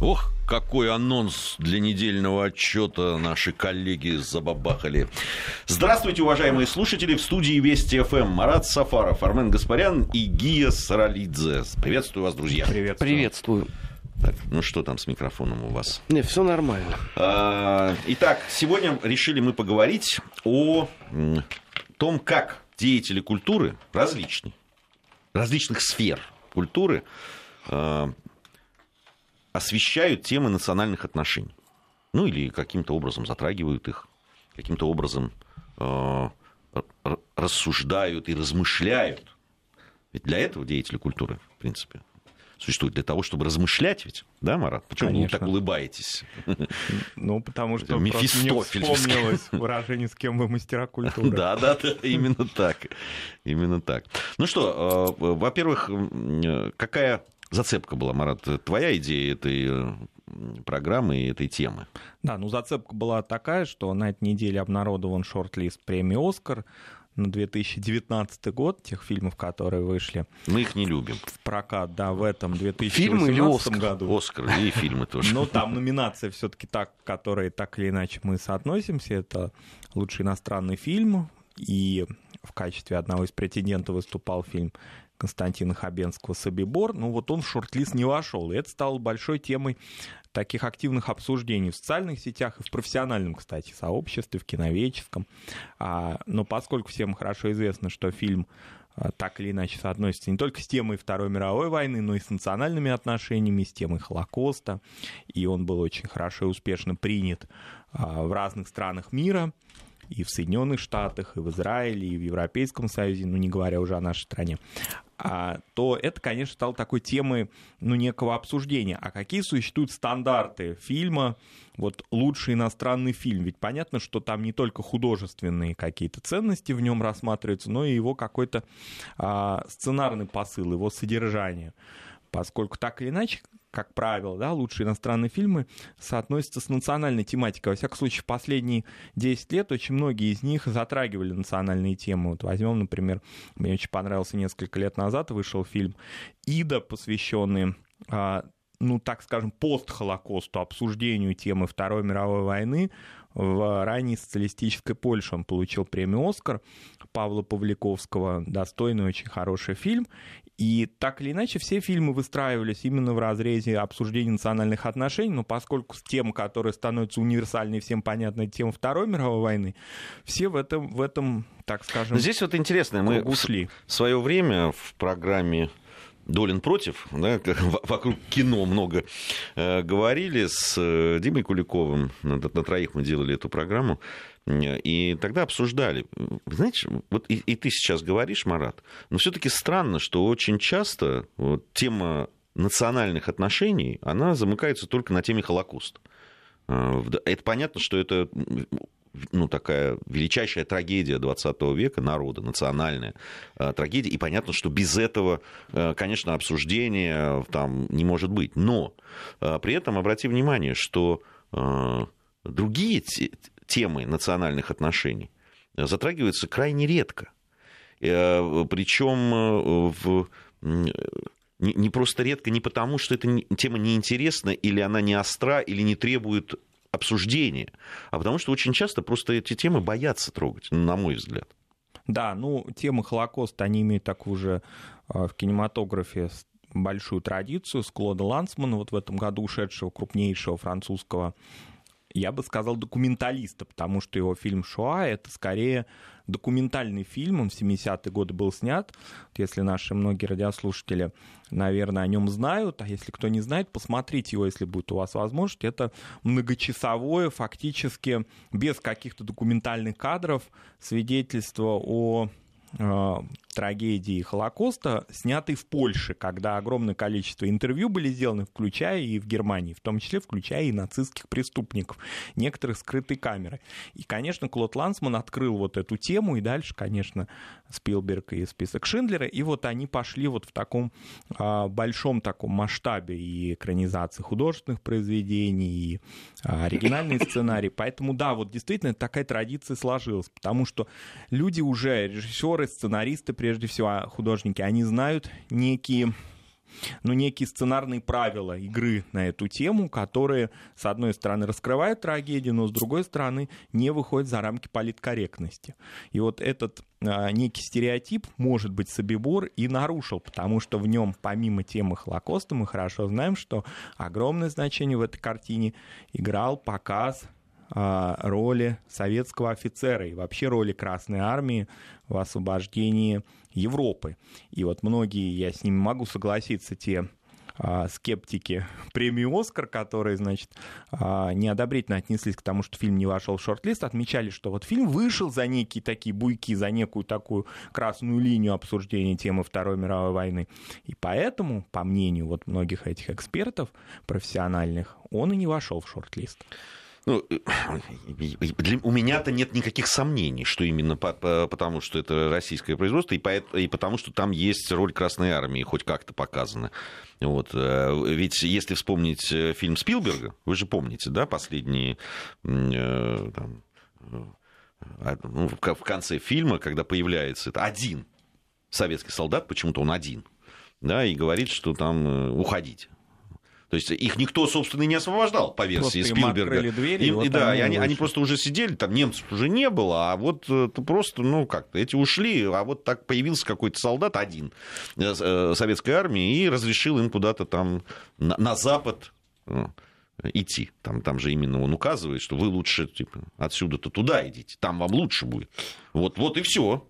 Ох, какой анонс для недельного отчета наши коллеги забабахали. Здравствуйте, уважаемые слушатели. В студии Вести ФМ Марат Сафаров, Армен Гаспарян и Гия Саралидзе. Приветствую вас, друзья. Приветствую. Приветствую. Так, ну что там с микрофоном у вас? Не, все нормально. А, итак, сегодня решили мы поговорить о том, как деятели культуры различные, различных сфер культуры а, освещают темы национальных отношений. Ну или каким-то образом затрагивают их, каким-то образом э, рассуждают и размышляют. Ведь для этого деятели культуры, в принципе, существуют. Для того, чтобы размышлять ведь, да, Марат? Почему Конечно. вы так улыбаетесь? Ну, потому что мне вспомнилось выражение «с кем вы мастера культуры». Да, да, да, именно так. Именно так. Ну что, э, во-первых, какая зацепка была, Марат, твоя идея этой э, программы и этой темы? Да, ну зацепка была такая, что на этой неделе обнародован шорт-лист премии «Оскар», на 2019 год, тех фильмов, которые вышли. Мы их не любим. В прокат, да, в этом 2018 или Оскар? году. Оскар и фильмы тоже. Ну, там номинация все таки так, которые так или иначе мы соотносимся. Это лучший иностранный фильм, и в качестве одного из претендентов выступал фильм Константина Хабенского «Собибор», ну вот он в шорт-лист не вошел. И это стало большой темой таких активных обсуждений в социальных сетях и в профессиональном, кстати, сообществе, в киноведческом. А, но поскольку всем хорошо известно, что фильм а, так или иначе соотносится не только с темой Второй мировой войны, но и с национальными отношениями, с темой Холокоста. И он был очень хорошо и успешно принят а, в разных странах мира и в Соединенных Штатах, и в Израиле, и в Европейском Союзе, ну не говоря уже о нашей стране, а, то это, конечно, стало такой темой ну, некого обсуждения. А какие существуют стандарты фильма, вот лучший иностранный фильм? Ведь понятно, что там не только художественные какие-то ценности в нем рассматриваются, но и его какой-то а, сценарный посыл, его содержание поскольку так или иначе как правило, да, лучшие иностранные фильмы соотносятся с национальной тематикой. Во всяком случае, в последние 10 лет очень многие из них затрагивали национальные темы. Вот возьмем, например, мне очень понравился несколько лет назад вышел фильм «Ида», посвященный а, ну, так скажем, пост-Холокосту, обсуждению темы Второй мировой войны в ранней социалистической Польше. Он получил премию «Оскар» Павла Павликовского. Достойный, очень хороший фильм. И так или иначе все фильмы выстраивались именно в разрезе обсуждения национальных отношений, но поскольку тема, которая становится универсальной, всем понятной, тема Второй мировой войны, все в этом, в этом так скажем, но Здесь вот интересно, мы ушли. в свое время в программе Долин против, да, вокруг кино много э, говорили с э, Димой Куликовым, на, на троих мы делали эту программу, и тогда обсуждали. Знаете, вот и, и ты сейчас говоришь, Марат, но все-таки странно, что очень часто вот, тема национальных отношений, она замыкается только на теме Холокоста. А, это понятно, что это ну, такая величайшая трагедия 20 века народа, национальная э, трагедия. И понятно, что без этого, э, конечно, обсуждения там не может быть. Но э, при этом обрати внимание, что э, другие темы национальных отношений затрагиваются крайне редко. Э, Причем э, в не просто редко не потому, что эта тема неинтересна, или она не остра, или не требует обсуждения, а потому что очень часто просто эти темы боятся трогать, на мой взгляд. Да, ну, темы Холокоста, они имеют такую же э, в кинематографе большую традицию с Клода Лансмана, вот в этом году ушедшего крупнейшего французского я бы сказал, документалиста, потому что его фильм «Шоа» — это скорее документальный фильм, он в 70-е годы был снят. Если наши многие радиослушатели, наверное, о нем знают, а если кто не знает, посмотрите его, если будет у вас возможность. Это многочасовое, фактически без каких-то документальных кадров свидетельство о Э, трагедии Холокоста, снятый в Польше, когда огромное количество интервью были сделаны, включая и в Германии, в том числе включая и нацистских преступников, некоторых скрытой камеры. И, конечно, Клод Лансман открыл вот эту тему, и дальше, конечно, Спилберг и список Шиндлера, и вот они пошли вот в таком а, большом таком масштабе и экранизации художественных произведений, и а, оригинальный сценарий. Поэтому, да, вот действительно такая традиция сложилась, потому что люди уже, режиссеры, сценаристы, прежде всего, а художники, они знают некие ну, некие сценарные правила игры на эту тему, которые, с одной стороны, раскрывают трагедию, но с другой стороны, не выходят за рамки политкорректности. И вот этот а, некий стереотип, может быть, Собибор и нарушил, потому что в нем, помимо темы Холокоста, мы хорошо знаем, что огромное значение в этой картине играл показ роли советского офицера и вообще роли Красной Армии в освобождении Европы. И вот многие, я с ними могу согласиться, те а, скептики премии «Оскар», которые, значит, а, неодобрительно отнеслись к тому, что фильм не вошел в шорт-лист, отмечали, что вот фильм вышел за некие такие буйки, за некую такую красную линию обсуждения темы Второй мировой войны. И поэтому, по мнению вот многих этих экспертов профессиональных, он и не вошел в шорт-лист. Ну, для, у меня-то нет никаких сомнений, что именно по, по, потому, что это российское производство, и, по, и потому, что там есть роль Красной Армии, хоть как-то показана. Вот. Э, ведь если вспомнить э, фильм Спилберга, вы же помните, да, последние э, там, ну, в конце фильма, когда появляется это один советский солдат, почему-то он один, да, и говорит, что там уходить. То есть их никто, собственно, и не освобождал по версии просто Спилберга. Им двери, им, и, да, и они, они просто уже сидели, там немцев уже не было, а вот это просто, ну как-то, эти ушли, а вот так появился какой-то солдат один э, э, советской армии и разрешил им куда-то там на, на запад э, идти. Там, там же именно он указывает, что вы лучше типа, отсюда-то туда идите, там вам лучше будет. Вот, вот и все.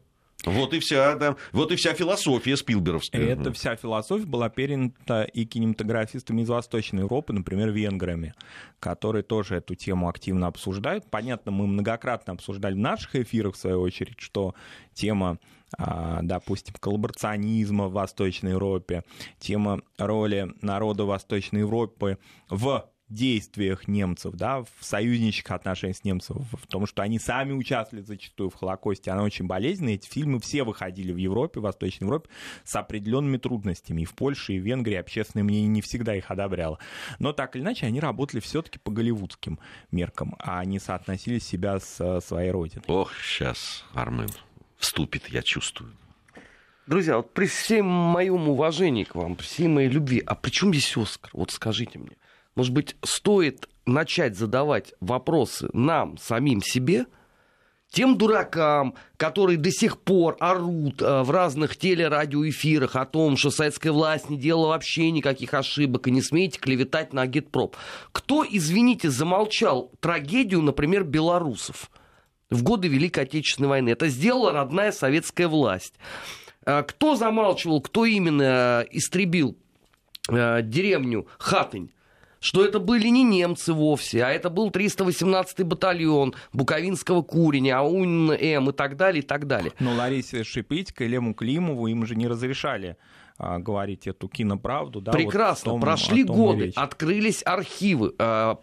Вот и вся, да, вот и вся философия Спилберовская. Эта вся философия была перенята и кинематографистами из Восточной Европы, например, венграми, которые тоже эту тему активно обсуждают. Понятно, мы многократно обсуждали в наших эфирах, в свою очередь, что тема а, допустим, коллаборационизма в Восточной Европе, тема роли народа Восточной Европы в действиях немцев, да, в союзнических отношениях с немцев, в том, что они сами участвовали зачастую в Холокосте, она очень болезненная. Эти фильмы все выходили в Европе, в Восточной Европе с определенными трудностями. И в Польше, и в Венгрии общественное мнение не всегда их одобряло. Но так или иначе, они работали все-таки по голливудским меркам, а не соотносили себя с своей родиной. Ох, сейчас Армен вступит, я чувствую. Друзья, вот при всем моем уважении к вам, при всей моей любви, а при чем здесь Оскар? Вот скажите мне. Может быть, стоит начать задавать вопросы нам, самим себе, тем дуракам, которые до сих пор орут э, в разных телерадиоэфирах о том, что советская власть не делала вообще никаких ошибок и не смеете клеветать на агитпроп. Кто, извините, замолчал трагедию, например, белорусов в годы Великой Отечественной войны? Это сделала родная советская власть. Э, кто замалчивал, кто именно истребил э, деревню Хатынь? Что это были не немцы вовсе, а это был 318-й батальон Буковинского куреня, АУН-М и так далее, и так далее. Но Ларисе Шипитько и Лему Климову им же не разрешали а, говорить эту киноправду. Да, Прекрасно. Вот том, Прошли годы, открылись архивы, а,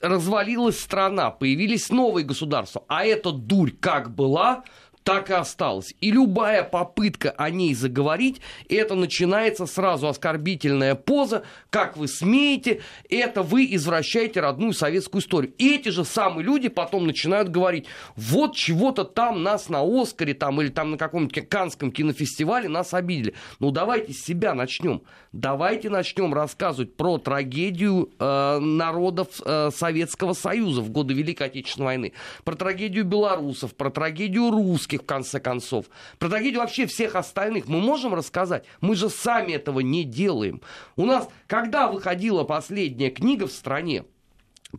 развалилась страна, появились новые государства. А эта дурь как была, так и осталось. И любая попытка о ней заговорить, это начинается сразу оскорбительная поза, как вы смеете, это вы извращаете родную советскую историю. И эти же самые люди потом начинают говорить, вот чего-то там нас на Оскаре там, или там на каком-нибудь Канском кинофестивале нас обидели. Ну давайте с себя начнем. Давайте начнем рассказывать про трагедию э, народов э, Советского Союза в годы Великой Отечественной войны, про трагедию белорусов, про трагедию русских, русских, в конце концов. Про трагедию вообще всех остальных мы можем рассказать? Мы же сами этого не делаем. У нас, когда выходила последняя книга в стране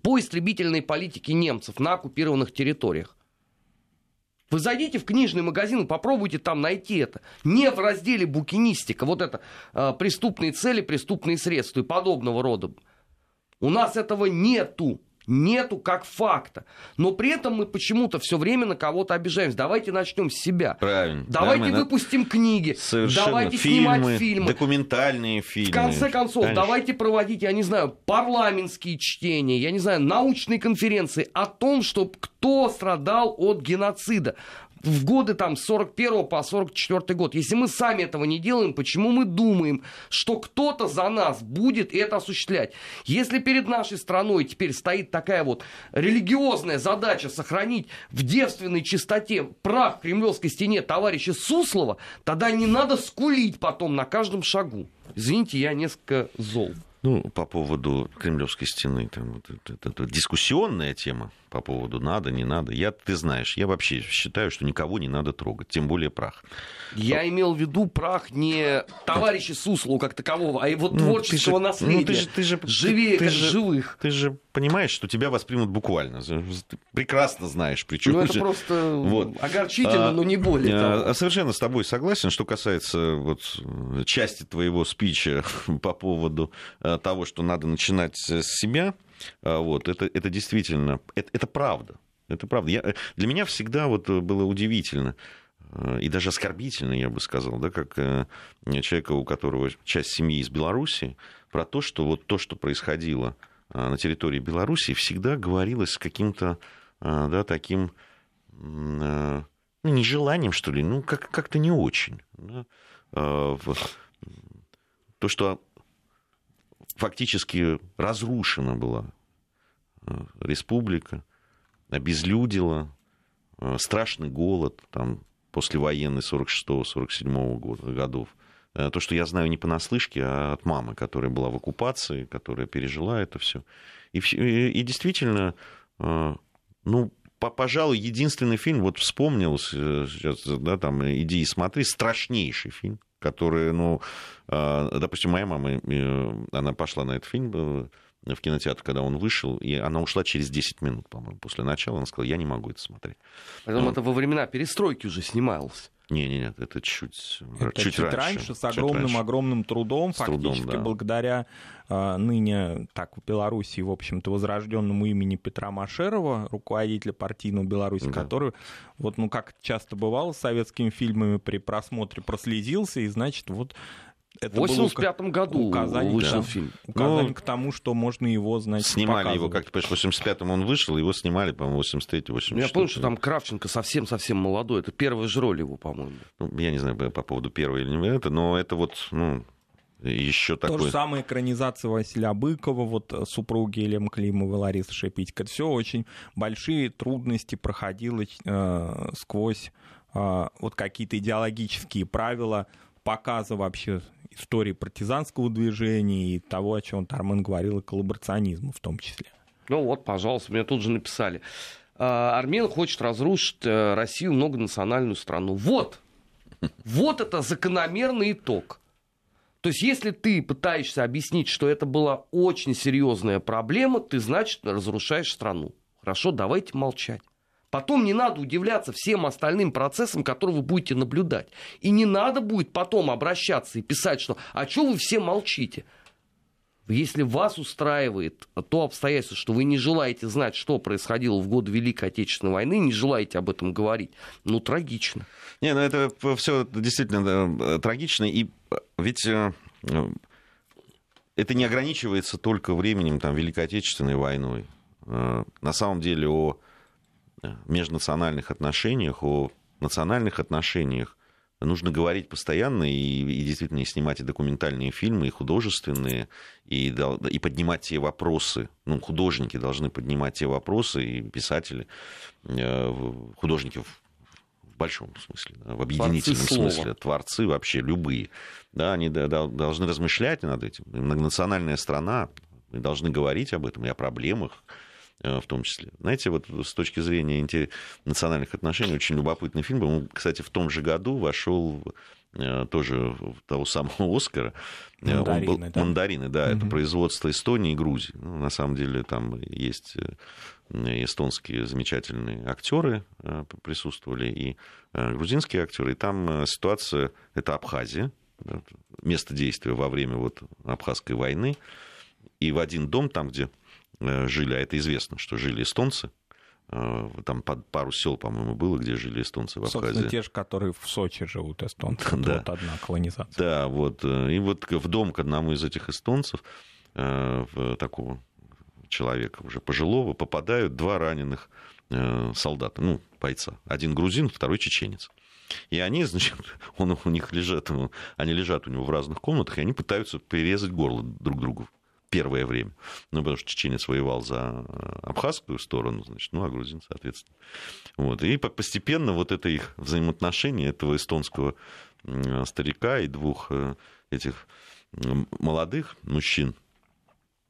по истребительной политике немцев на оккупированных территориях? Вы зайдите в книжный магазин и попробуйте там найти это. Не в разделе букинистика, вот это э, преступные цели, преступные средства и подобного рода. У нас этого нету нету как факта. Но при этом мы почему-то все время на кого-то обижаемся. Давайте начнем с себя. Правильно. Давайте да, выпустим на... книги. Совершенно. Давайте фильмы, снимать фильмы. Документальные фильмы. В конце концов, Конечно. давайте проводить, я не знаю, парламентские чтения, я не знаю, научные конференции о том, что кто страдал от геноцида. В годы там с 41 по 44 год. Если мы сами этого не делаем, почему мы думаем, что кто-то за нас будет это осуществлять? Если перед нашей страной теперь стоит такая вот религиозная задача сохранить в девственной чистоте прах в кремлевской стене товарища Суслова, тогда не надо скулить потом на каждом шагу. Извините, я несколько зол. Ну, по поводу Кремлевской стены, там, вот, это, это, это дискуссионная тема по поводу надо, не надо. Я, ты знаешь, я вообще считаю, что никого не надо трогать, тем более прах. Я Но... имел в виду прах не товарища Суслу как такового, а его ну, творческого же, наследия. Ну, ты же, ты же, Живее, ты, как же, живых. Ты же понимаешь, что тебя воспримут буквально. Ты прекрасно знаешь, причем. Ну, это же... просто вот. огорчительно, а, но не более а, того. Совершенно с тобой согласен. Что касается вот, части твоего спича по поводу а, того, что надо начинать с себя, вот, это, это действительно, это, это правда. Это правда. Я, для меня всегда вот было удивительно э, и даже оскорбительно, я бы сказал, да, как э, человека, у которого часть семьи из Беларуси, про то, что вот то, что происходило э, на территории Беларуси, всегда говорилось с каким-то да, таким ну, нежеланием, что ли, ну, как- как-то не очень. Да. То, что фактически разрушена была э, республика, обезлюдила, э, страшный голод там, послевоенный 46-47 годов. Э, то, что я знаю не понаслышке, а от мамы, которая была в оккупации, которая пережила это все. И, и, действительно, ну, пожалуй, единственный фильм, вот вспомнился сейчас, да, там, иди и смотри, страшнейший фильм, которые, ну, а, допустим, моя мама, она пошла на этот фильм э, в кинотеатр, когда он вышел, и она ушла через 10 минут, по-моему, после начала. Она сказала, я не могу это смотреть. Потом ну, это во времена перестройки уже снималось. Не, не, нет, это чуть, это чуть, чуть раньше, раньше, с огромным, огромным трудом, с фактически трудом, да. благодаря э, ныне так в Беларуси, в общем-то, возрожденному имени Петра Машерова, руководителя партийного Беларуси, да. который, вот, ну, как часто бывало с советскими фильмами, при просмотре прослезился, и, значит, вот это в 85 году указание, вышел да, фильм. Указание ну, к тому, что можно его, значит, Снимали его, как ты понимаешь, в 85-м он вышел, его снимали, по-моему, в 83-84 Я помню, что там Кравченко совсем-совсем молодой. Это первая же роль его, по-моему. Ну, я не знаю по поводу первой или не это, но это вот, ну, еще такой... То же самое экранизация Василия Быкова, вот э, супруги Елена Климова, Лариса Шепитько. Это все очень большие трудности проходило э, сквозь э, вот какие-то идеологические правила показа вообще истории партизанского движения и того, о чем Тармен говорил, и коллаборационизма в том числе. Ну вот, пожалуйста, мне тут же написали. «А, Армен хочет разрушить э, Россию многонациональную страну. Вот, вот это закономерный итог. То есть, если ты пытаешься объяснить, что это была очень серьезная проблема, ты, значит, разрушаешь страну. Хорошо, давайте молчать. Потом не надо удивляться всем остальным процессам, которые вы будете наблюдать. И не надо будет потом обращаться и писать, что «а что вы все молчите?» Если вас устраивает то обстоятельство, что вы не желаете знать, что происходило в годы Великой Отечественной войны, не желаете об этом говорить, ну, трагично. Не, ну это все действительно да, трагично. И ведь э, это не ограничивается только временем там, Великой Отечественной войной. Э, на самом деле о межнациональных отношениях, о национальных отношениях нужно говорить постоянно и, и действительно и снимать и документальные фильмы, и художественные, и, и поднимать те вопросы. Ну, художники должны поднимать те вопросы, и писатели, э, художники в большом смысле, в объединительном творцы смысле, слова. творцы вообще любые, да, они должны размышлять над этим. Многонациональная страна, мы должны говорить об этом и о проблемах, в том числе. Знаете, вот с точки зрения национальных отношений очень любопытный фильм. Он, кстати, в том же году вошел э, тоже того самого Оскара. Мандарины, э, Он был, да? Мандарины, да, угу. это производство Эстонии и Грузии. Ну, на самом деле там есть эстонские замечательные актеры присутствовали и грузинские актеры. И там ситуация, это Абхазия, место действия во время вот Абхазской войны. И в один дом, там, где Э, жили, а это известно, что жили эстонцы, э, там под пару сел, по-моему, было, где жили эстонцы в Абхазии. Собственно, те же, которые в Сочи живут, эстонцы. да. Вот одна колонизация. Да, вот. Э, и вот в дом к одному из этих эстонцев, такого человека, уже пожилого, попадают два раненых э, солдата, ну, бойца. Один грузин, второй чеченец. И они, значит, он, у них лежат, они лежат у него в разных комнатах, и они пытаются перерезать горло друг другу первое время. Ну, потому что чеченец воевал за абхазскую сторону, значит, ну, а грузин, соответственно. Вот. И постепенно вот это их взаимоотношение, этого эстонского старика и двух э, этих молодых мужчин,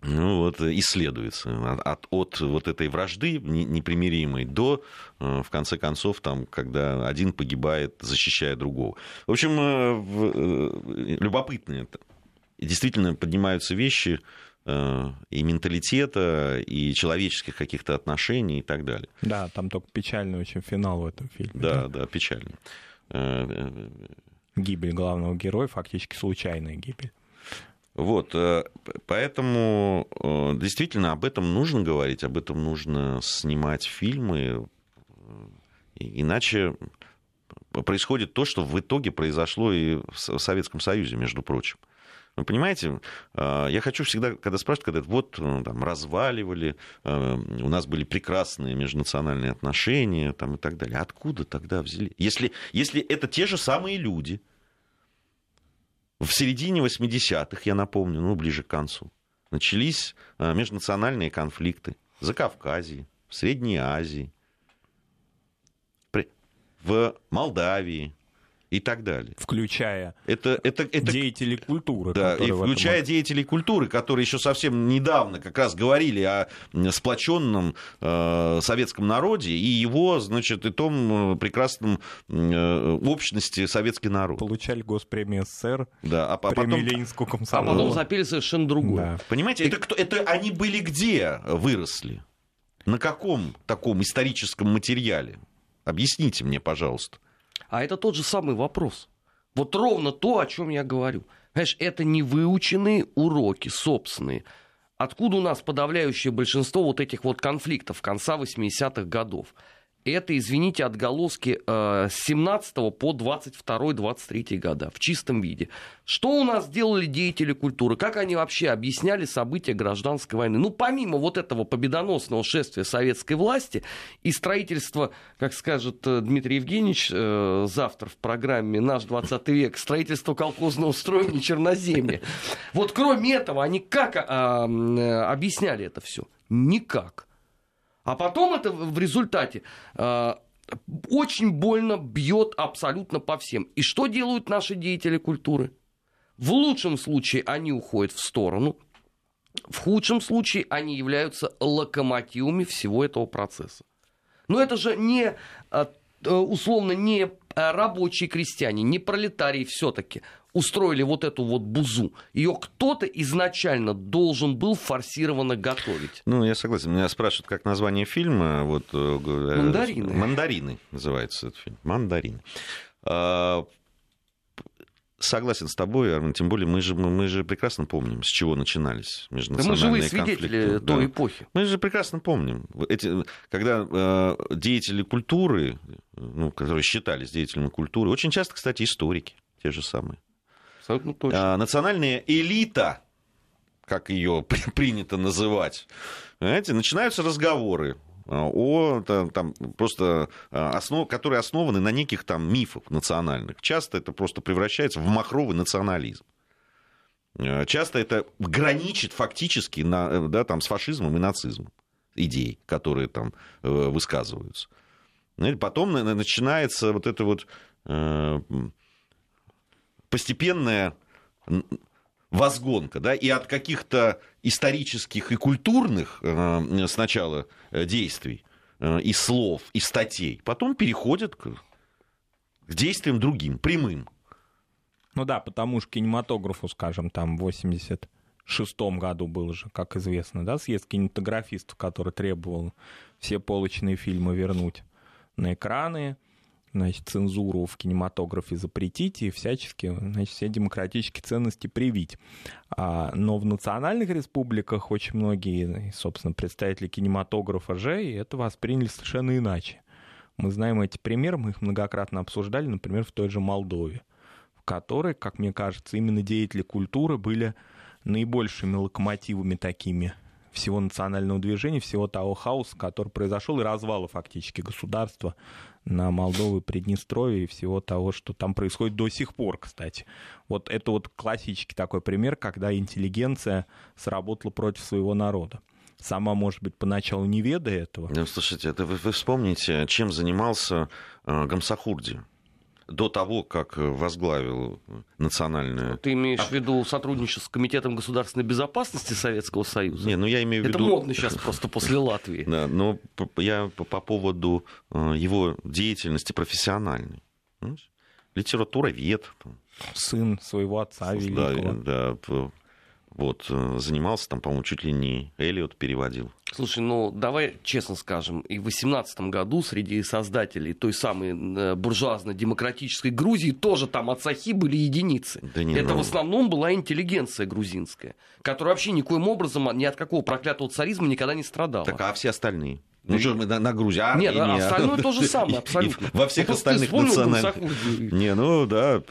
ну, вот, исследуется от, от вот этой вражды непримиримой до, э, в конце концов, там, когда один погибает, защищая другого. В общем, э, любопытно это. И действительно поднимаются вещи и менталитета, и человеческих каких-то отношений и так далее. Да, там только печальный очень финал в этом фильме. Да, да, да печальный гибель главного героя, фактически случайная гибель. Вот, э, поэтому э, действительно об этом нужно говорить, об этом нужно снимать фильмы, иначе происходит то, что в итоге произошло и в Советском Союзе, между прочим. Вы понимаете, э, я хочу всегда, когда спрашивают, когда вот там, разваливали, у нас были прекрасные межнациональные отношения там, и так далее. Откуда тогда взяли? Если, если это те же самые люди, в середине 80-х, я напомню, ну, ближе к концу, начались э, межнациональные конфликты за Кавказией, в Средней Азии, в Молдавии, и так далее. Включая это, это, это, деятелей культуры. Да, и включая этом... деятелей культуры, которые еще совсем недавно как раз говорили о сплоченном э, советском народе и его, значит, и том э, прекрасном э, общности советский народ. Получали госпремию СССР, да, а, премию потом... Ленинскую комсомолу. А потом запили совершенно другое. Да. Понимаете, и... это, кто, это они были где выросли? На каком таком историческом материале? Объясните мне, пожалуйста. А это тот же самый вопрос. Вот ровно то, о чем я говорю. Знаешь, это не выученные уроки собственные. Откуда у нас подавляющее большинство вот этих вот конфликтов конца 80-х годов? Это, извините, отголоски э, с 17 по 22-23 года в чистом виде. Что у нас делали деятели культуры? Как они вообще объясняли события гражданской войны? Ну, помимо вот этого победоносного шествия советской власти и строительства, как скажет э, Дмитрий Евгеньевич э, завтра в программе «Наш 20 век», строительство колхозного строения Черноземья. Вот кроме этого, они как а, объясняли это все? Никак. А потом это в результате э, очень больно бьет абсолютно по всем. И что делают наши деятели культуры? В лучшем случае они уходят в сторону, в худшем случае они являются локомотивами всего этого процесса. Но это же не э, условно не рабочие крестьяне, не пролетарии все-таки устроили вот эту вот бузу. Ее кто-то изначально должен был форсированно готовить. Ну, я согласен. Меня спрашивают, как название фильма. Вот, э, Мандарины. Мандарины называется этот фильм. Мандарины. А, согласен с тобой, Армен, тем более мы же, мы же прекрасно помним, с чего начинались межнациональные да мы свидетели той да. эпохи. Мы же прекрасно помним. Эти, когда э, деятели культуры, ну, которые считались деятелями культуры, очень часто, кстати, историки те же самые, Абсолютно точно. А, национальная элита, как ее принято называть, знаете, начинаются разговоры а, о там, просто а, основ, которые основаны на неких там мифах национальных. Часто это просто превращается в махровый национализм. А, часто это граничит фактически на, да, там, с фашизмом и нацизмом идей, которые там э, высказываются. Потом начинается вот это вот э, постепенная возгонка, да, и от каких-то исторических и культурных э, сначала э, действий, э, и слов, и статей, потом переходят к, действиям другим, прямым. Ну да, потому что кинематографу, скажем, там в 86 году был же, как известно, да, съезд кинематографистов, который требовал все полочные фильмы вернуть на экраны, значит, цензуру в кинематографе запретить и всячески значит, все демократические ценности привить. А, но в национальных республиках очень многие, собственно, представители кинематографа же и это восприняли совершенно иначе. Мы знаем эти примеры, мы их многократно обсуждали, например, в той же Молдове, в которой, как мне кажется, именно деятели культуры были наибольшими локомотивами такими всего национального движения, всего того хаоса, который произошел, и развала фактически государства на Молдову Приднестровье, и всего того, что там происходит до сих пор, кстати. Вот это вот классический такой пример, когда интеллигенция сработала против своего народа сама, может быть, поначалу не ведая этого. Ну, слушайте, это вы, вы вспомните, чем занимался э, Гамсахурди до того, как возглавил национальное... Ты имеешь а... в виду сотрудничество с Комитетом государственной безопасности Советского Союза? Не, ну я имею в виду... Это модно сейчас просто после Латвии. Да, но я по поводу э, его деятельности профессиональной. Литературовед. Сын своего отца великого. Да, да, вот, э, занимался там, по-моему, чуть ли не Эллиот переводил. Слушай, ну давай честно скажем, и в 18 году среди создателей той самой э, буржуазно-демократической Грузии тоже там ацахи были единицы. Да не, Это ну... в основном была интеллигенция грузинская, которая вообще никоим образом ни от какого проклятого царизма никогда не страдала. Так а все остальные? Ну что, мы на, на Грузии, Армения. Нет, а остальное то же самое, абсолютно. Во всех ну, остальных национальных... Не, ну да,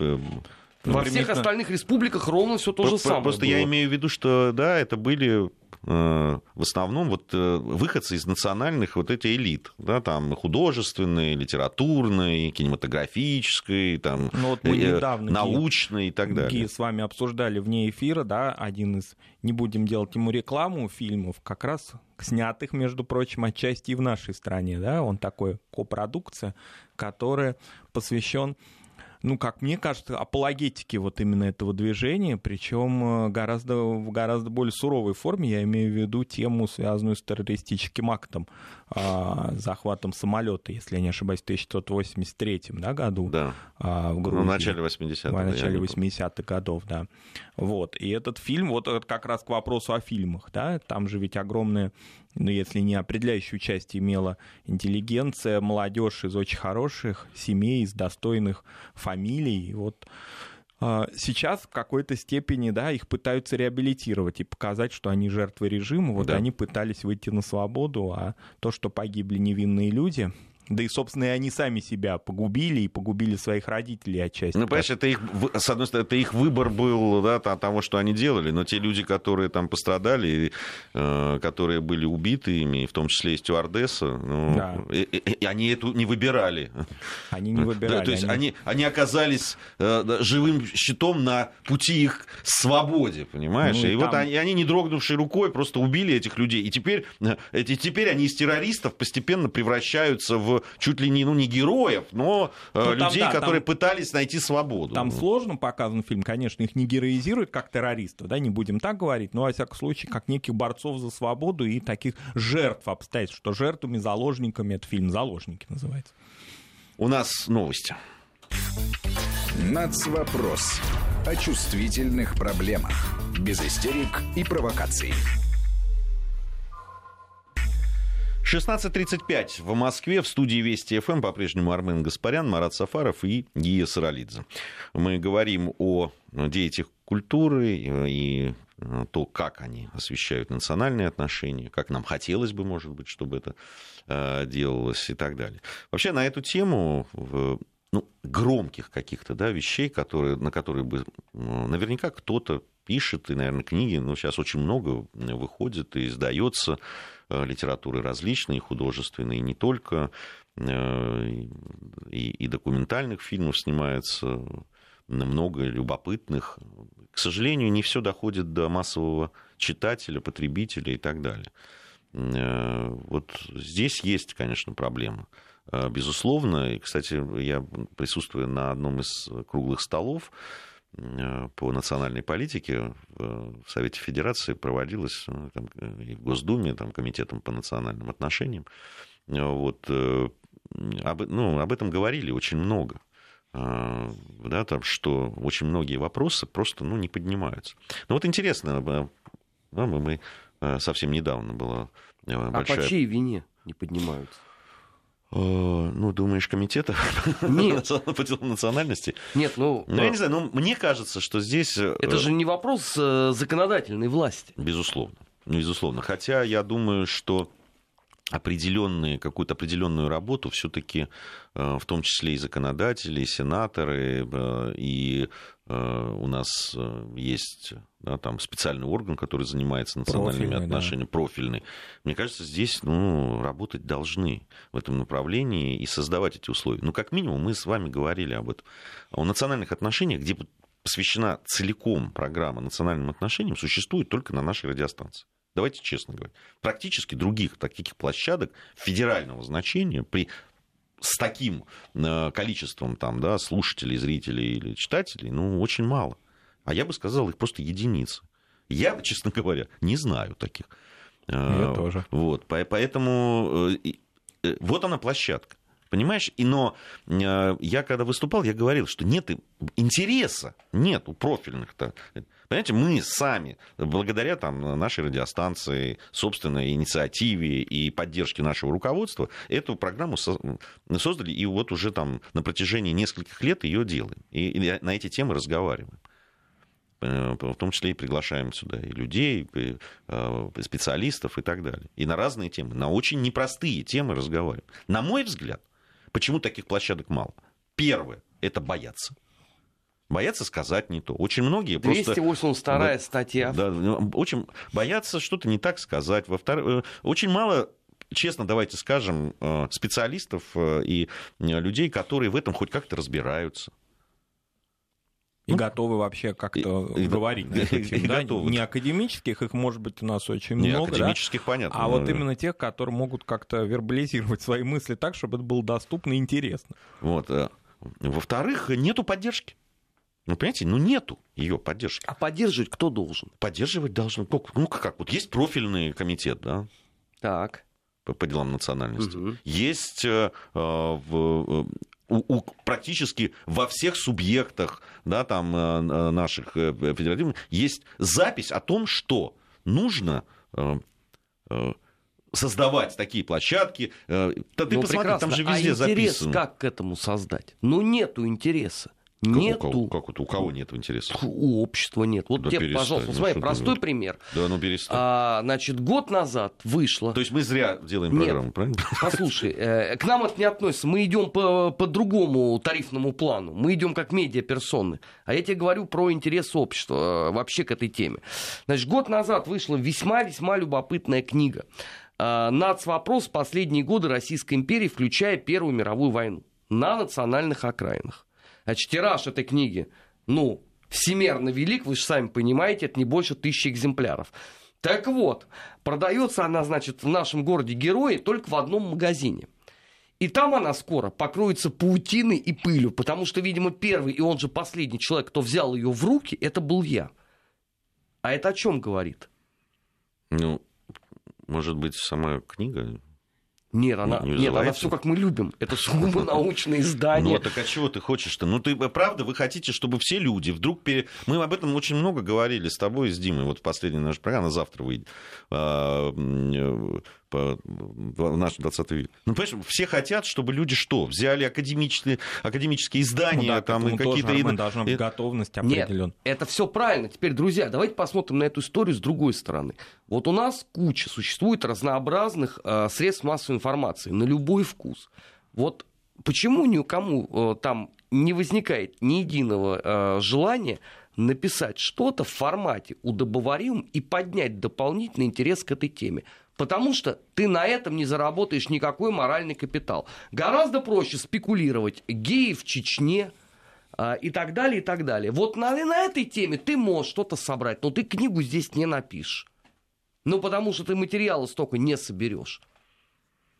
во всех остальных республиках ровно все то же самое. Просто было. я имею в виду, что да, это были э, в основном вот э, выходцы из национальных вот этих элит, да, там художественной, литературной, кинематографической, там ну, вот мы э, недавно, научной и так далее. Ги с вами обсуждали вне эфира, да, один из, не будем делать ему рекламу фильмов, как раз снятых, между прочим, отчасти и в нашей стране, да, он такой копродукция, которая посвящен ну, как мне кажется, апологетики вот именно этого движения, причем э, гораздо, в гораздо более суровой форме, я имею в виду тему, связанную с террористическим актом, а, захватом самолета, если я не ошибаюсь, в 1983 да, году да. а, в Грузии. Ну, в начале 80-х. В начале 80-х годов, да. Вот. И этот фильм, вот как раз к вопросу о фильмах, да, там же ведь огромное ну, если не определяющую часть имела интеллигенция, молодежь из очень хороших семей, из достойных фамилий. Вот а, сейчас в какой-то степени, да, их пытаются реабилитировать и показать, что они жертвы режима. Вот да. они пытались выйти на свободу, а то, что погибли невинные люди, да и, собственно, и они сами себя погубили и погубили своих родителей отчасти. Ну, понимаешь, это их, с одной стороны, это их выбор был, да, того, что они делали, но те люди, которые там пострадали, э, которые были убиты ими, в том числе и стюардесса, ну, да. и, и, и они эту не выбирали. Они не выбирали. Да, то есть они... Они, оказались э, живым щитом на пути их свободе, понимаешь? Ну, и и там... вот они, они, не дрогнувшей рукой, просто убили этих людей. И теперь, э, эти, теперь они из террористов постепенно превращаются в чуть ли не, ну, не героев, но э, ну, людей, там, да, которые там, пытались найти свободу. Там сложно показан фильм, конечно, их не героизируют как террористов, да, не будем так говорить, но, во всяком случае, как неких борцов за свободу и таких жертв обстоятельств, что жертвами, заложниками, это фильм «Заложники» называется. У нас новости. Нацвопрос. О чувствительных проблемах. Без истерик и провокаций. 16.35 в Москве в студии Вести ФМ по-прежнему Армен Гаспарян, Марат Сафаров и Гия Саралидзе. Мы говорим о деятелях культуры и то, как они освещают национальные отношения, как нам хотелось бы, может быть, чтобы это э, делалось и так далее. Вообще на эту тему ну, громких каких-то да, вещей, которые, на которые бы наверняка кто-то пишет, и, наверное, книги, ну, сейчас очень много выходит и издается Э, литературы различной, художественной, и не только, э, и, и документальных фильмов снимается много любопытных. К сожалению, не все доходит до массового читателя, потребителя и так далее. Э, вот здесь есть, конечно, проблема. Безусловно, и, кстати, я присутствую на одном из круглых столов, Э, по национальной политике в Совете Федерации проводилась ну, там, и в Госдуме, там, Комитетом по национальным отношениям. Вот, э, об, ну, об этом говорили очень много. Э, да, там, что очень многие вопросы просто ну, не поднимаются. Но вот интересно, да, мы совсем недавно была большая... А по чьей вине не поднимаются? Э, ну, думаешь, комитета Нет. по делам национальности? Нет, ну... Ну, я не знаю, но мне кажется, что здесь... Э, Это же не вопрос э, законодательной власти. Безусловно. Ну, безусловно. Хотя я думаю, что определенные, какую-то определенную работу все-таки, в том числе и законодатели, и сенаторы, и у нас есть да, там специальный орган, который занимается национальными профильный, отношениями, да. профильный. Мне кажется, здесь ну, работать должны в этом направлении и создавать эти условия. Ну, как минимум, мы с вами говорили об этом. О национальных отношениях, где посвящена целиком программа национальным отношениям, существует только на нашей радиостанции. Давайте честно говорить. Практически других таких площадок федерального значения при с таким э, количеством там, да, слушателей, зрителей или читателей, ну, очень мало. А я бы сказал, их просто единицы. Я, честно говоря, не знаю таких. Я э, тоже. Вот, поэтому э, вот она площадка. Понимаешь? И, но я когда выступал, я говорил, что нет интереса, нет у профильных-то. Понимаете, мы сами, благодаря там, нашей радиостанции, собственной инициативе и поддержке нашего руководства, эту программу создали, и вот уже там на протяжении нескольких лет ее делаем. И на эти темы разговариваем э, в том числе и приглашаем сюда и людей, и э, специалистов и так далее. И на разные темы, на очень непростые темы разговариваем. На мой взгляд, почему таких площадок мало? Первое – это бояться боятся сказать не то. Очень многие 282 просто... статья. Да, очень боятся что-то не так сказать. Во-вторых, э, очень мало честно, давайте скажем, э, специалистов э, и людей, которые в этом хоть как-то разбираются. И ну, готовы вообще как-то и, говорить на эту тему. Да? Не академических, их может быть у нас очень не много. академических, да? понятно. А вот именно тех, которые могут как-то вербализировать свои мысли так, чтобы это было доступно и интересно. Вот. Во-вторых, нету поддержки. Ну, понимаете, ну нету ее поддержки. А поддерживать кто должен? Поддерживать должен. Ну, ну как, вот есть профильный комитет, да? Так. По, по делам национальности. Угу. Есть э, в, э, у, у, практически во всех субъектах да, там, э, наших э, федеративных есть запись о том, что нужно э, э, создавать такие площадки. Э, ты ну, посмотри, прекрасно. там же везде а интерес записано. как к этому создать? Ну, нету интереса. Нету. У кого, как это, у кого нет интереса? У общества нет. Вот да тебе, перестань, пожалуйста, ну, смотри, простой ты... пример. Да, ну перестань. А, значит, год назад вышло... То есть мы зря делаем нет. программу, правильно? Послушай, э, к нам это не относится. Мы идем по, по другому тарифному плану. Мы идем как медиаперсоны. А я тебе говорю про интерес общества э, вообще к этой теме. Значит, год назад вышла весьма-весьма любопытная книга. Э, Нацвопрос последние годы Российской империи, включая Первую мировую войну на национальных окраинах. Значит, тираж этой книги, ну, всемерно велик, вы же сами понимаете, это не больше тысячи экземпляров. Так вот, продается она, значит, в нашем городе Герои только в одном магазине. И там она скоро покроется паутиной и пылью, потому что, видимо, первый и он же последний человек, кто взял ее в руки, это был я. А это о чем говорит? Ну, может быть, сама книга нет, она, не нет, она все как мы любим. Это сугубо научное издание. Ну, так а чего ты хочешь-то? Ну, ты, правда, вы хотите, чтобы все люди вдруг... Пере... Мы об этом очень много говорили с тобой и с Димой. Вот в последней нашей программе, завтра выйдет. По нашему 20 веку. Ну, понимаешь, все хотят, чтобы люди что? Взяли академические, академические издания, ну, да, там, и какие-то... Тоже, должна быть готовность определенная. Нет, это все правильно. Теперь, друзья, давайте посмотрим на эту историю с другой стороны. Вот у нас куча существует разнообразных э, средств массовой информации на любой вкус. Вот почему никому э, там не возникает ни единого э, желания написать что-то в формате удобоварим и поднять дополнительный интерес к этой теме. Потому что ты на этом не заработаешь никакой моральный капитал. Гораздо проще спекулировать геи в Чечне, а, и так далее, и так далее. Вот на, на этой теме ты можешь что-то собрать, но ты книгу здесь не напишешь. Ну, потому что ты материала столько не соберешь.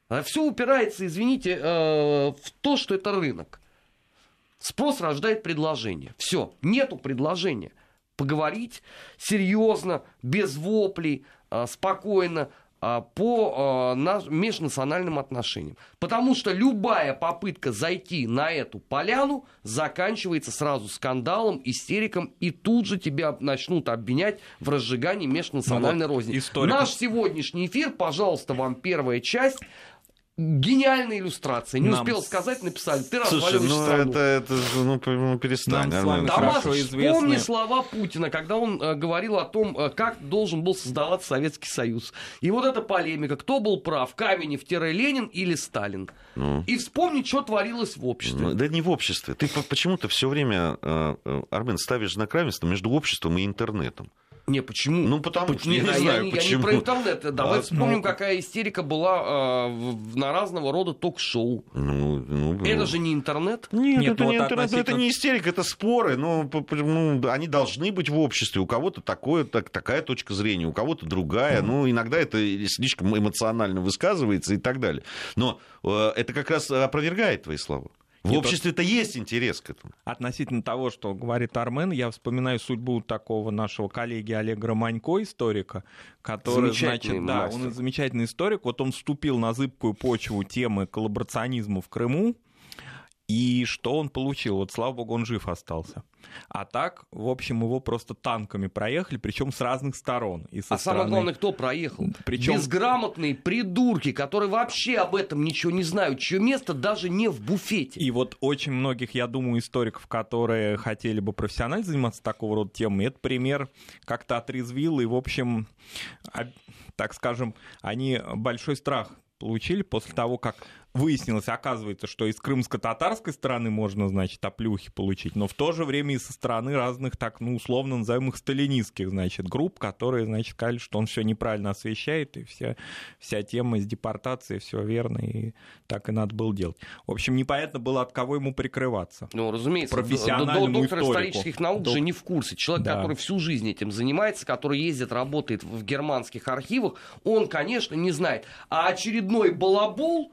А все упирается, извините, э, в то, что это рынок. Спрос рождает предложение. Все, нету предложения. Поговорить серьезно, без воплей, э, спокойно, по а, межнациональным отношениям. Потому что любая попытка зайти на эту поляну заканчивается сразу скандалом, истериком, и тут же тебя начнут обвинять в разжигании межнациональной ну, вот розни. Историк... Наш сегодняшний эфир, пожалуйста, вам первая часть Гениальная иллюстрация. Не Нам... успел сказать, написали. Ты Слушай, ну страну. это, это ну, перестань. Нам известны... вспомни слова Путина, когда он э, говорил о том, э, как должен был создаваться Советский Союз. И вот эта полемика, кто был прав, Каменев-Ленин или Сталин. Ну. И вспомни, что творилось в обществе. Ну, да не в обществе. Ты почему-то все время, э, э, Армен, ставишь знак равенства между обществом и интернетом. Не, почему? Ну, потому что, не, я не знаю, я, почему. Я не про интернет. Давай а, вспомним, ну... какая истерика была э, на разного рода ток-шоу. Ну, ну, это ну... же не интернет? Нет, Нет это не интернет, относительно... это не истерика, это споры. Ну, ну, они должны быть в обществе. У кого-то такое, так, такая точка зрения, у кого-то другая. Mm. Ну, иногда это слишком эмоционально высказывается и так далее. Но э, это как раз опровергает твои слова. В обществе-то есть интерес к этому. Относительно того, что говорит Армен, я вспоминаю судьбу такого нашего коллеги Олега Романько, историка, который, значит, да, он замечательный историк. Вот он вступил на зыбкую почву темы коллаборационизма в Крыму, и что он получил? Вот, слава богу, он жив остался. А так, в общем, его просто танками проехали, причем с разных сторон. И со а стороны... самое главное, кто проехал? Причем... Безграмотные придурки, которые вообще об этом ничего не знают, чье место даже не в буфете. И вот очень многих, я думаю, историков, которые хотели бы профессионально заниматься такого рода темами, этот пример как-то отрезвил, и, в общем, так скажем, они большой страх получили после того, как выяснилось, оказывается, что из крымско-татарской стороны можно, значит, оплюхи получить, но в то же время и со стороны разных, так, ну, условно называемых сталинистских, значит, групп, которые, значит, сказали, что он все неправильно освещает, и вся, вся тема с депортацией, все верно, и так и надо было делать. В общем, непонятно было, от кого ему прикрываться. Ну, разумеется, профессиональному доктор историку. исторических наук Док... же не в курсе. Человек, да. который всю жизнь этим занимается, который ездит, работает в германских архивах, он, конечно, не знает. А очередной балабол,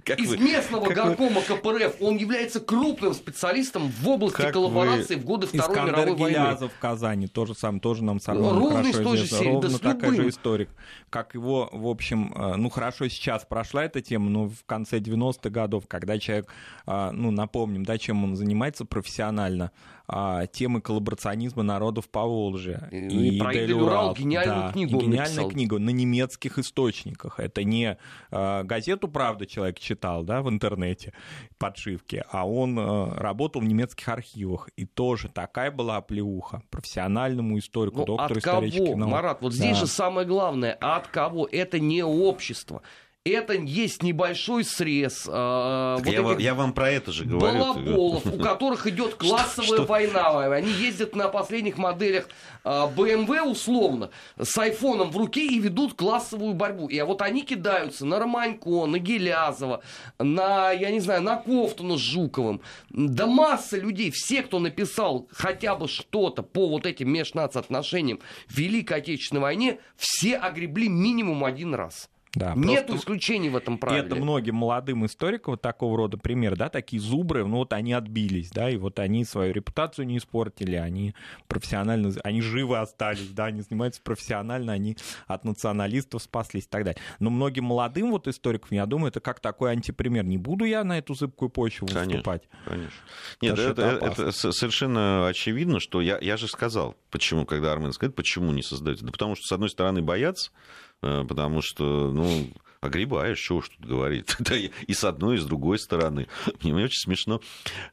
как из вы, местного горкома вы... КПРФ. Он является крупным специалистом в области как коллаборации вы... в годы Второй Искандер мировой войны. в Казани тоже сам, тоже нам сорвал. Ровно из той же серии, Ровно да такая же историк. Как его, в общем, э, ну хорошо сейчас прошла эта тема, но в конце 90-х годов, когда человек, э, ну напомним, да, чем он занимается профессионально, а, темы коллаборационизма народов по Волжье. И, и, и про Идель Урал гениальную да, книгу Гениальная написал. книга на немецких источниках. Это не а, газету «Правда» человек читал да, в интернете, подшивки, а он а, работал в немецких архивах. И тоже такая была оплеуха профессиональному историку, ну, доктору от кого, наук. Марат, вот да. здесь же самое главное, от кого? Это не общество это есть небольшой срез. Э, вот я, я вам про это же говорю. Балаболов, у которых идет классовая что, война. Они ездят на последних моделях э, BMW условно с айфоном в руке и ведут классовую борьбу. И вот они кидаются на Романько, на Гелязова, на, я не знаю, на Кофтуна с Жуковым. Да масса людей, все, кто написал хотя бы что-то по вот этим межнациотношениям в Великой Отечественной войне, все огребли минимум один раз. Да, Нет исключений в этом правиле. Это многим молодым историкам вот такого рода пример, да, такие зубры, ну вот они отбились, да, и вот они свою репутацию не испортили, они профессионально, они живы остались, да, они занимаются профессионально, они от националистов спаслись и так далее. Но многим молодым вот историкам, я думаю, это как такой антипример. Не буду я на эту зыбкую почву конечно, выступать. Конечно. Нет, это, это, это совершенно очевидно, что я, я же сказал, почему, когда Армен сказал, почему не создаете. Да потому что, с одной стороны, боятся, Э, потому что, ну, огребаешь, что уж тут говорить. и с одной, и с другой стороны. Мне очень смешно.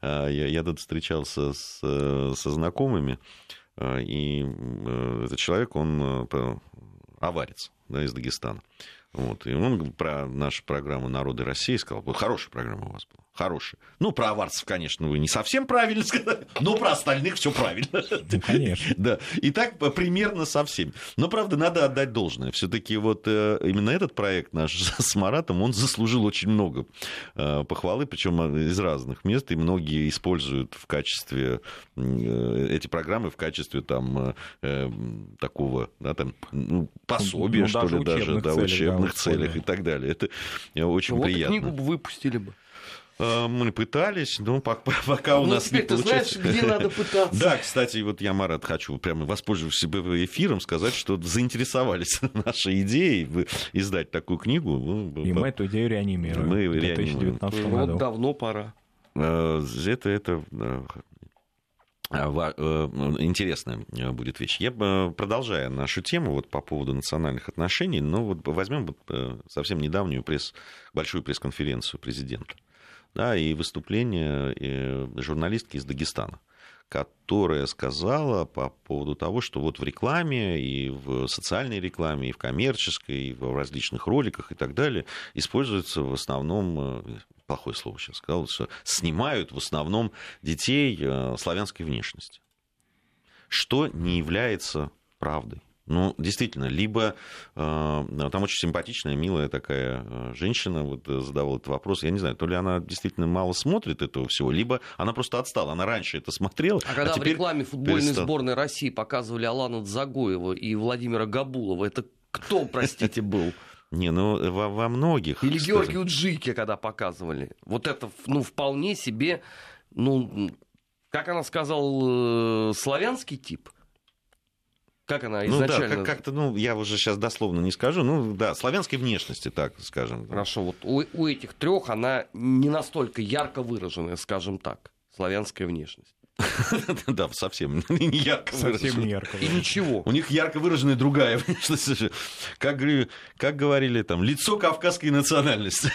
Э, я, я тут встречался с, э, со знакомыми, и этот человек, он аварец да, из Дагестана. Вот. И он про нашу программу «Народы России» сказал, хорошая программа у вас была хороший. Ну, про аварцев, конечно, вы не совсем правильно сказали, но про остальных все правильно. Ну, конечно. Да. И так примерно со всеми. Но, правда, надо отдать должное. Все-таки вот э, именно этот проект наш с Маратом, он заслужил очень много э, похвалы, причем из разных мест, и многие используют в качестве э, эти программы в качестве там такого да, там, ну, пособия, ну, что ли, даже, да, учебных целях и так далее. Это очень вот приятно. книгу выпустили бы. Э, мы пытались, но пока, пока у ну, нас не получается. Знаешь, где надо пытаться. Да, кстати, вот я, Марат, хочу прямо воспользовавшись эфиром, сказать, что заинтересовались нашей идеей издать такую книгу. И мы эту идею реанимируем. Мы в 2019 году. Вот давно пора. Э, это, это а, э, интересная будет вещь. Я продолжая нашу тему вот по поводу национальных отношений, но вот возьмем вот совсем недавнюю пресс, большую пресс-конференцию президента да, и выступление журналистки из Дагестана которая сказала по поводу того, что вот в рекламе, и в социальной рекламе, и в коммерческой, и в различных роликах и так далее используется в основном плохое слово сейчас сказал, что снимают в основном детей э, славянской внешности. Что не является правдой. Ну, действительно, либо э, там очень симпатичная, милая такая э, женщина вот э, задавала этот вопрос. Я не знаю, то ли она действительно мало смотрит этого всего, либо она просто отстала. Она раньше это смотрела. А, а когда в рекламе футбольной перестал... сборной России показывали Алану Дзагоева и Владимира Габулова, это кто, простите, был? Не, ну во, во многих. Или кстати... Георгию Джике, когда показывали. Вот это, ну, вполне себе, ну, как она сказала, э, славянский тип. Как она изначально... Ну да, как- то ну, я уже сейчас дословно не скажу, ну да, славянской внешности, так скажем. Хорошо, вот у, у этих трех она не настолько ярко выраженная, скажем так, славянская внешность. Да, совсем не ярко Совсем не ярко. И ничего. У них ярко выраженная другая. Как, как говорили там, лицо кавказской национальности.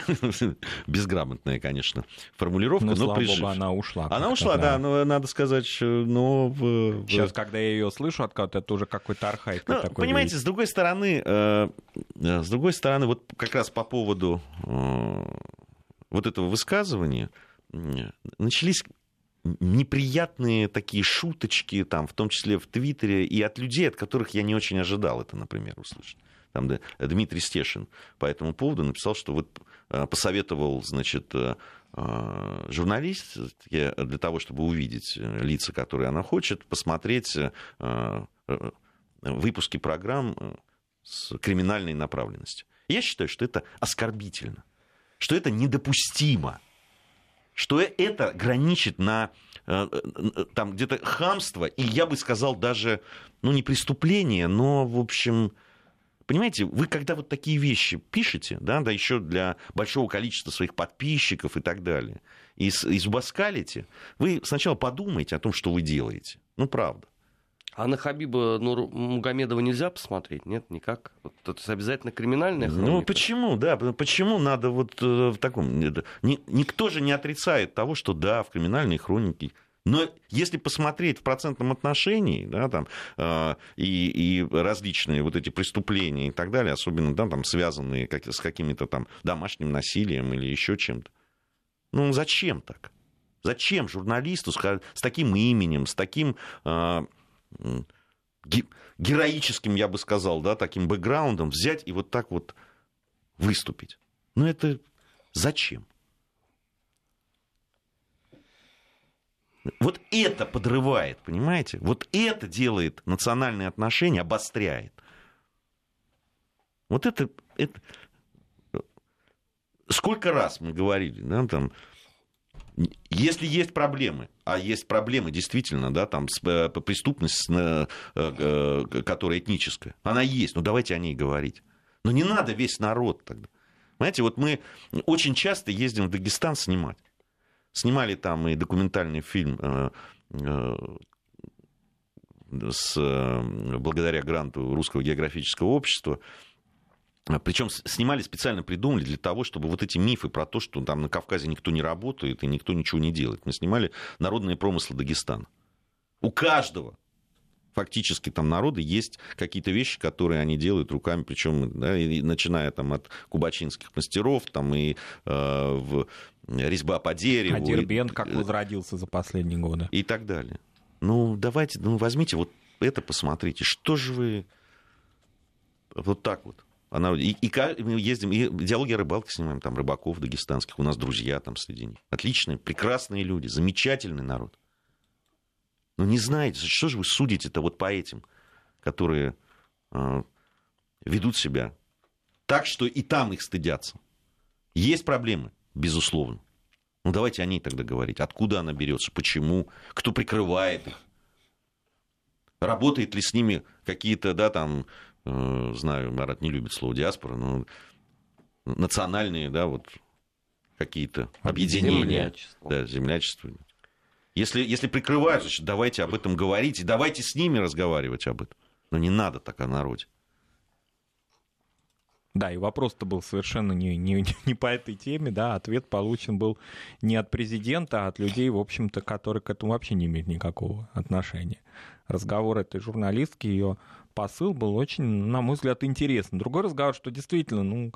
Безграмотная, конечно, формулировка. Но, слава богу, она ушла. Она ушла, да, но надо сказать, но... Сейчас, когда я ее слышу от кого-то, это уже какой-то архаик. Ну, понимаете, с другой стороны, э, с другой стороны, вот как раз по поводу э, вот этого высказывания начались неприятные такие шуточки, там, в том числе в Твиттере, и от людей, от которых я не очень ожидал это, например, услышать. Там Дмитрий Стешин по этому поводу написал, что вот э, посоветовал, значит, э, э, журналист для того, чтобы увидеть лица, которые она хочет, посмотреть выпуски программ с криминальной направленностью. Я считаю, что это оскорбительно, что это недопустимо что это граничит на э, э, там где-то хамство, и я бы сказал даже, ну не преступление, но, в общем, понимаете, вы когда вот такие вещи пишете, да, да еще для большого количества своих подписчиков и так далее, и, и зубоскалите, вы сначала подумайте о том, что вы делаете. Ну, правда. А на Хабиба Нур Мугамедова нельзя посмотреть? Нет, никак? Вот это обязательно криминальная хроника? Ну, почему, да, почему надо вот э, в таком... Никто же не отрицает того, что да, в криминальной хронике но если посмотреть в процентном отношении, да, там, э, и, и различные вот эти преступления и так далее, особенно да, там, связанные как, с каким-то там домашним насилием или еще чем-то, ну зачем так? Зачем журналисту с, с таким именем, с таким э, героическим, я бы сказал, да, таким бэкграундом взять и вот так вот выступить. Ну это зачем? Вот это подрывает, понимаете? Вот это делает национальные отношения, обостряет. Вот это, это... Сколько раз мы говорили, да, там, если есть проблемы, а есть проблемы действительно, да, там э, преступность, э, э, которая этническая, она есть, ну давайте о ней говорить. Но не надо весь народ тогда. Знаете, вот мы очень часто ездим в Дагестан снимать. Снимали там и документальный фильм с, благодаря гранту Русского географического общества причем снимали специально, придумали для того, чтобы вот эти мифы про то, что там на Кавказе никто не работает и никто ничего не делает. Мы снимали народные промыслы Дагестана. У каждого фактически там народа есть какие-то вещи, которые они делают руками, причем да, и, начиная там от кубачинских мастеров, там и э, в резьба по дереву. А Дербент и, как возродился за последние годы. И так далее. Ну, давайте, ну, возьмите вот это, посмотрите. Что же вы вот так вот? Она, и, и мы ездим, и диалоги о рыбалке снимаем, там рыбаков дагестанских, у нас друзья там среди них. Отличные, прекрасные люди, замечательный народ. Но не знаете, что же вы судите-то вот по этим, которые э, ведут себя так, что и там их стыдятся. Есть проблемы, безусловно. Ну давайте о ней тогда говорить. Откуда она берется, почему, кто прикрывает их. Работает ли с ними какие-то, да, там, знаю, Марат не любит слово диаспора, но национальные, да, вот какие-то объединения. Землячество. Да, землячество. Если, если прикрывают, значит, давайте об этом говорить, и давайте с ними разговаривать об этом. Но не надо так о народе. Да, и вопрос-то был совершенно не, не, не по этой теме, да, ответ получен был не от президента, а от людей, в общем-то, которые к этому вообще не имеют никакого отношения. Разговор этой журналистки, ее посыл был очень, на мой взгляд, интересный. Другой разговор, что действительно, ну,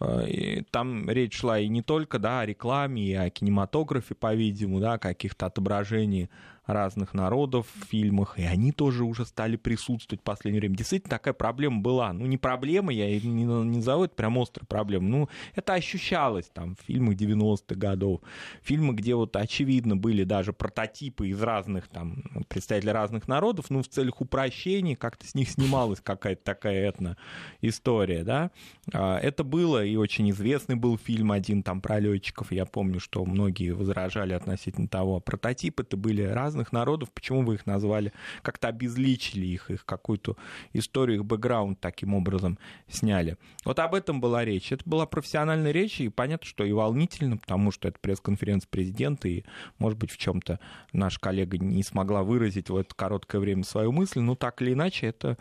э, там речь шла и не только да, о рекламе, и о кинематографе, по-видимому, да, каких-то отображений разных народов в фильмах, и они тоже уже стали присутствовать в последнее время. Действительно, такая проблема была. Ну, не проблема, я не, не назову это прям острой проблемой, ну, это ощущалось там в фильмах 90-х годов. Фильмы, где вот очевидно были даже прототипы из разных там представителей разных народов, ну, в целях упрощения как-то с них снималась какая-то такая этно-история, да. А, это было, и очень известный был фильм один там про летчиков, я помню, что многие возражали относительно того, прототипы это были разные разных народов, почему вы их назвали, как-то обезличили их, их какую-то историю, их бэкграунд таким образом сняли. Вот об этом была речь. Это была профессиональная речь, и понятно, что и волнительно, потому что это пресс-конференция президента, и, может быть, в чем-то наш коллега не смогла выразить в это короткое время свою мысль, но так или иначе это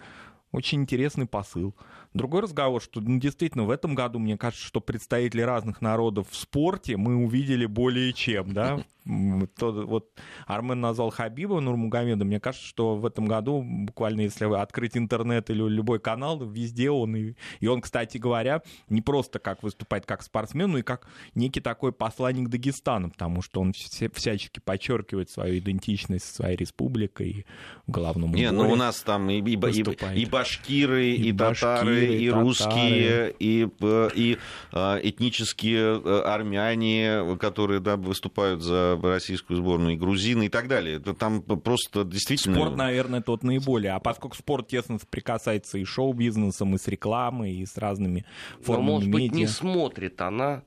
очень интересный посыл. Другой разговор, что ну, действительно в этом году, мне кажется, что представители разных народов в спорте мы увидели более чем, да. То, вот Армен назвал Хабиба Нурмугамеда. Мне кажется, что в этом году, буквально если вы открыть интернет или любой канал, везде он. И, и он, кстати говоря, не просто как выступает как спортсмен, но и как некий такой посланник Дагестана, потому что он все, всячески подчеркивает свою идентичность своей республикой и в главном Не, ну у нас там и, и, и, и башкиры, и, и татары, и, и русские, и, э, и э, этнические э, армяне, которые да, выступают за российскую сборную, и грузины, и так далее. Это там просто действительно... Спорт, наверное, тот наиболее. А поскольку спорт тесно соприкасается и шоу-бизнесом, и с рекламой, и с разными формами Но, может медиа. быть, не смотрит она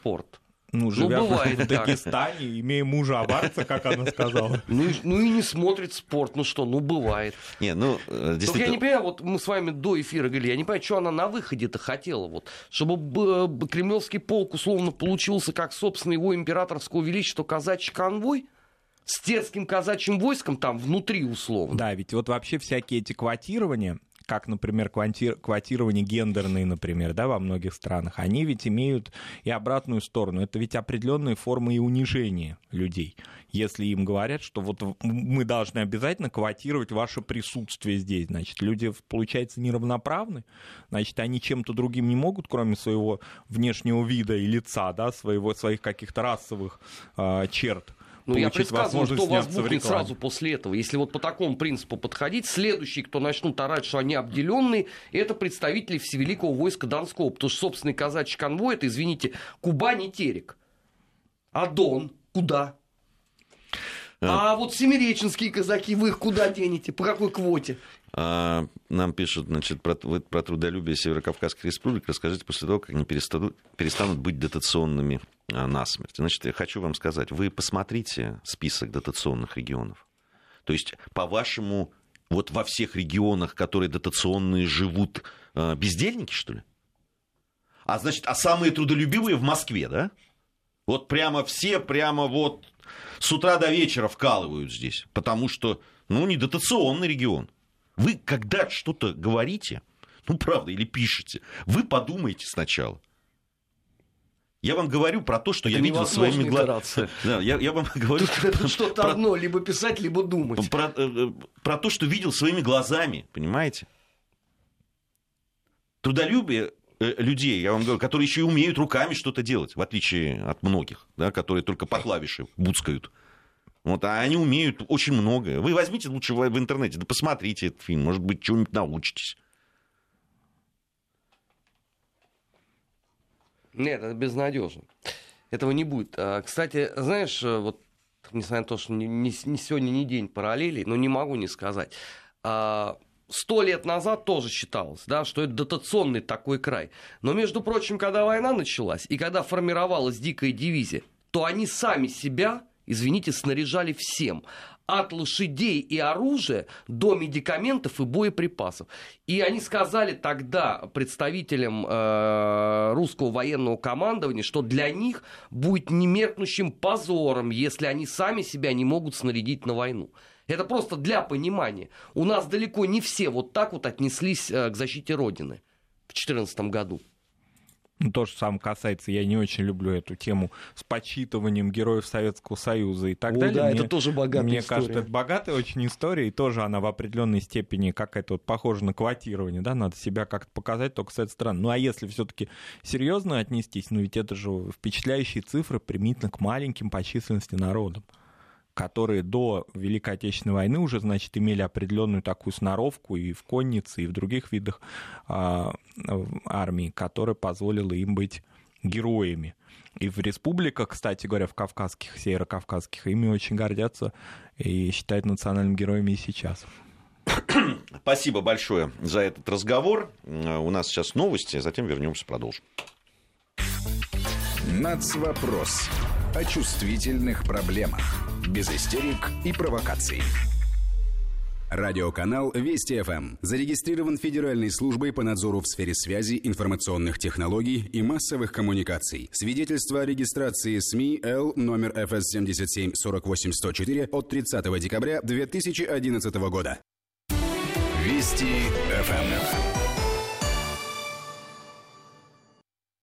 спорт. Ну, ну, живя ну, бывает в Дагестане, так. имея мужа аварца, как она сказала. Ну, ну и не смотрит спорт, ну что, ну бывает. Не, ну, действительно... Только я не понимаю, вот мы с вами до эфира говорили, я не понимаю, что она на выходе-то хотела, вот, чтобы кремлевский полк условно получился как, собственно, его императорского величества казачий конвой, с терским казачьим войском там внутри условно. Да, ведь вот вообще всякие эти квотирования, как, например, квотирование гендерные, например, да, во многих странах, они ведь имеют и обратную сторону. Это ведь определенные формы и унижения людей. Если им говорят, что вот мы должны обязательно квотировать ваше присутствие здесь, значит, люди, получается, неравноправны, значит, они чем-то другим не могут, кроме своего внешнего вида и лица, да, своего, своих каких-то расовых э, черт ну, я предсказываю, что возбухнет сразу после этого. Если вот по такому принципу подходить, следующие, кто начнут орать, что они обделенные, это представители Всевеликого войска Донского. Потому что собственный казачий конвой, это, извините, Кубань и Терек. А Дон куда? А, а вот семиреченские казаки, вы их куда денете? По какой квоте? А, нам пишут, значит, про, вы, про трудолюбие Северокавказской республики. Расскажите после того, как они перестанут, перестанут быть дотационными а, насмерть. Значит, я хочу вам сказать, вы посмотрите список дотационных регионов. То есть, по-вашему, вот во всех регионах, которые дотационные, живут а, бездельники, что ли? А значит, а самые трудолюбивые в Москве, да? Вот прямо все, прямо вот с утра до вечера вкалывают здесь, потому что, ну, не дотационный регион. Вы, когда что-то говорите, ну, правда, или пишете, вы подумайте сначала. Я вам говорю про то, что это я видел своими глазами. Да, я, я вам говорю Тут что-то про... одно, либо писать, либо думать. Про, э, э, про то, что видел своими глазами, понимаете? Трудолюбие людей, я вам говорю, которые еще и умеют руками что-то делать, в отличие от многих, да, которые только по клавише буцкают. Вот, а они умеют очень многое. Вы возьмите лучше в, интернете, да посмотрите этот фильм, может быть, чего-нибудь научитесь. Нет, это безнадежно. Этого не будет. А, кстати, знаешь, э, вот несмотря на то, что не сегодня не день параллелей, но не могу не сказать. А, сто лет назад тоже считалось, да, что это дотационный такой край. Но, между прочим, когда война началась и когда формировалась дикая дивизия, то они сами себя извините, снаряжали всем от лошадей и оружия до медикаментов и боеприпасов. И они сказали тогда представителям э, русского военного командования, что для них будет немеркнущим позором, если они сами себя не могут снарядить на войну. Это просто для понимания. У нас далеко не все вот так вот отнеслись э, к защите Родины в 2014 году. Ну, то же самое касается, я не очень люблю эту тему с подсчитыванием героев Советского Союза и так О, далее. Да, мне, это тоже богатая Мне история. кажется, это богатая очень история, и тоже она в определенной степени какая-то вот похожа на квотирование, да, надо себя как-то показать, только с этой стороны. Ну, а если все-таки серьезно отнестись, ну, ведь это же впечатляющие цифры применительно к маленьким по численности народам которые до Великой Отечественной войны уже, значит, имели определенную такую сноровку и в коннице, и в других видах а, армии, которая позволила им быть героями. И в республиках, кстати говоря, в кавказских, северокавказских, ими очень гордятся и считают национальными героями и сейчас. Спасибо большое за этот разговор. У нас сейчас новости, а затем вернемся, продолжим. Нацвопрос о чувствительных проблемах без истерик и провокаций. Радиоканал Вести ФМ зарегистрирован Федеральной службой по надзору в сфере связи, информационных технологий и массовых коммуникаций. Свидетельство о регистрации СМИ Л номер ФС 77 48 104 от 30 декабря 2011 года. Вести ФМ.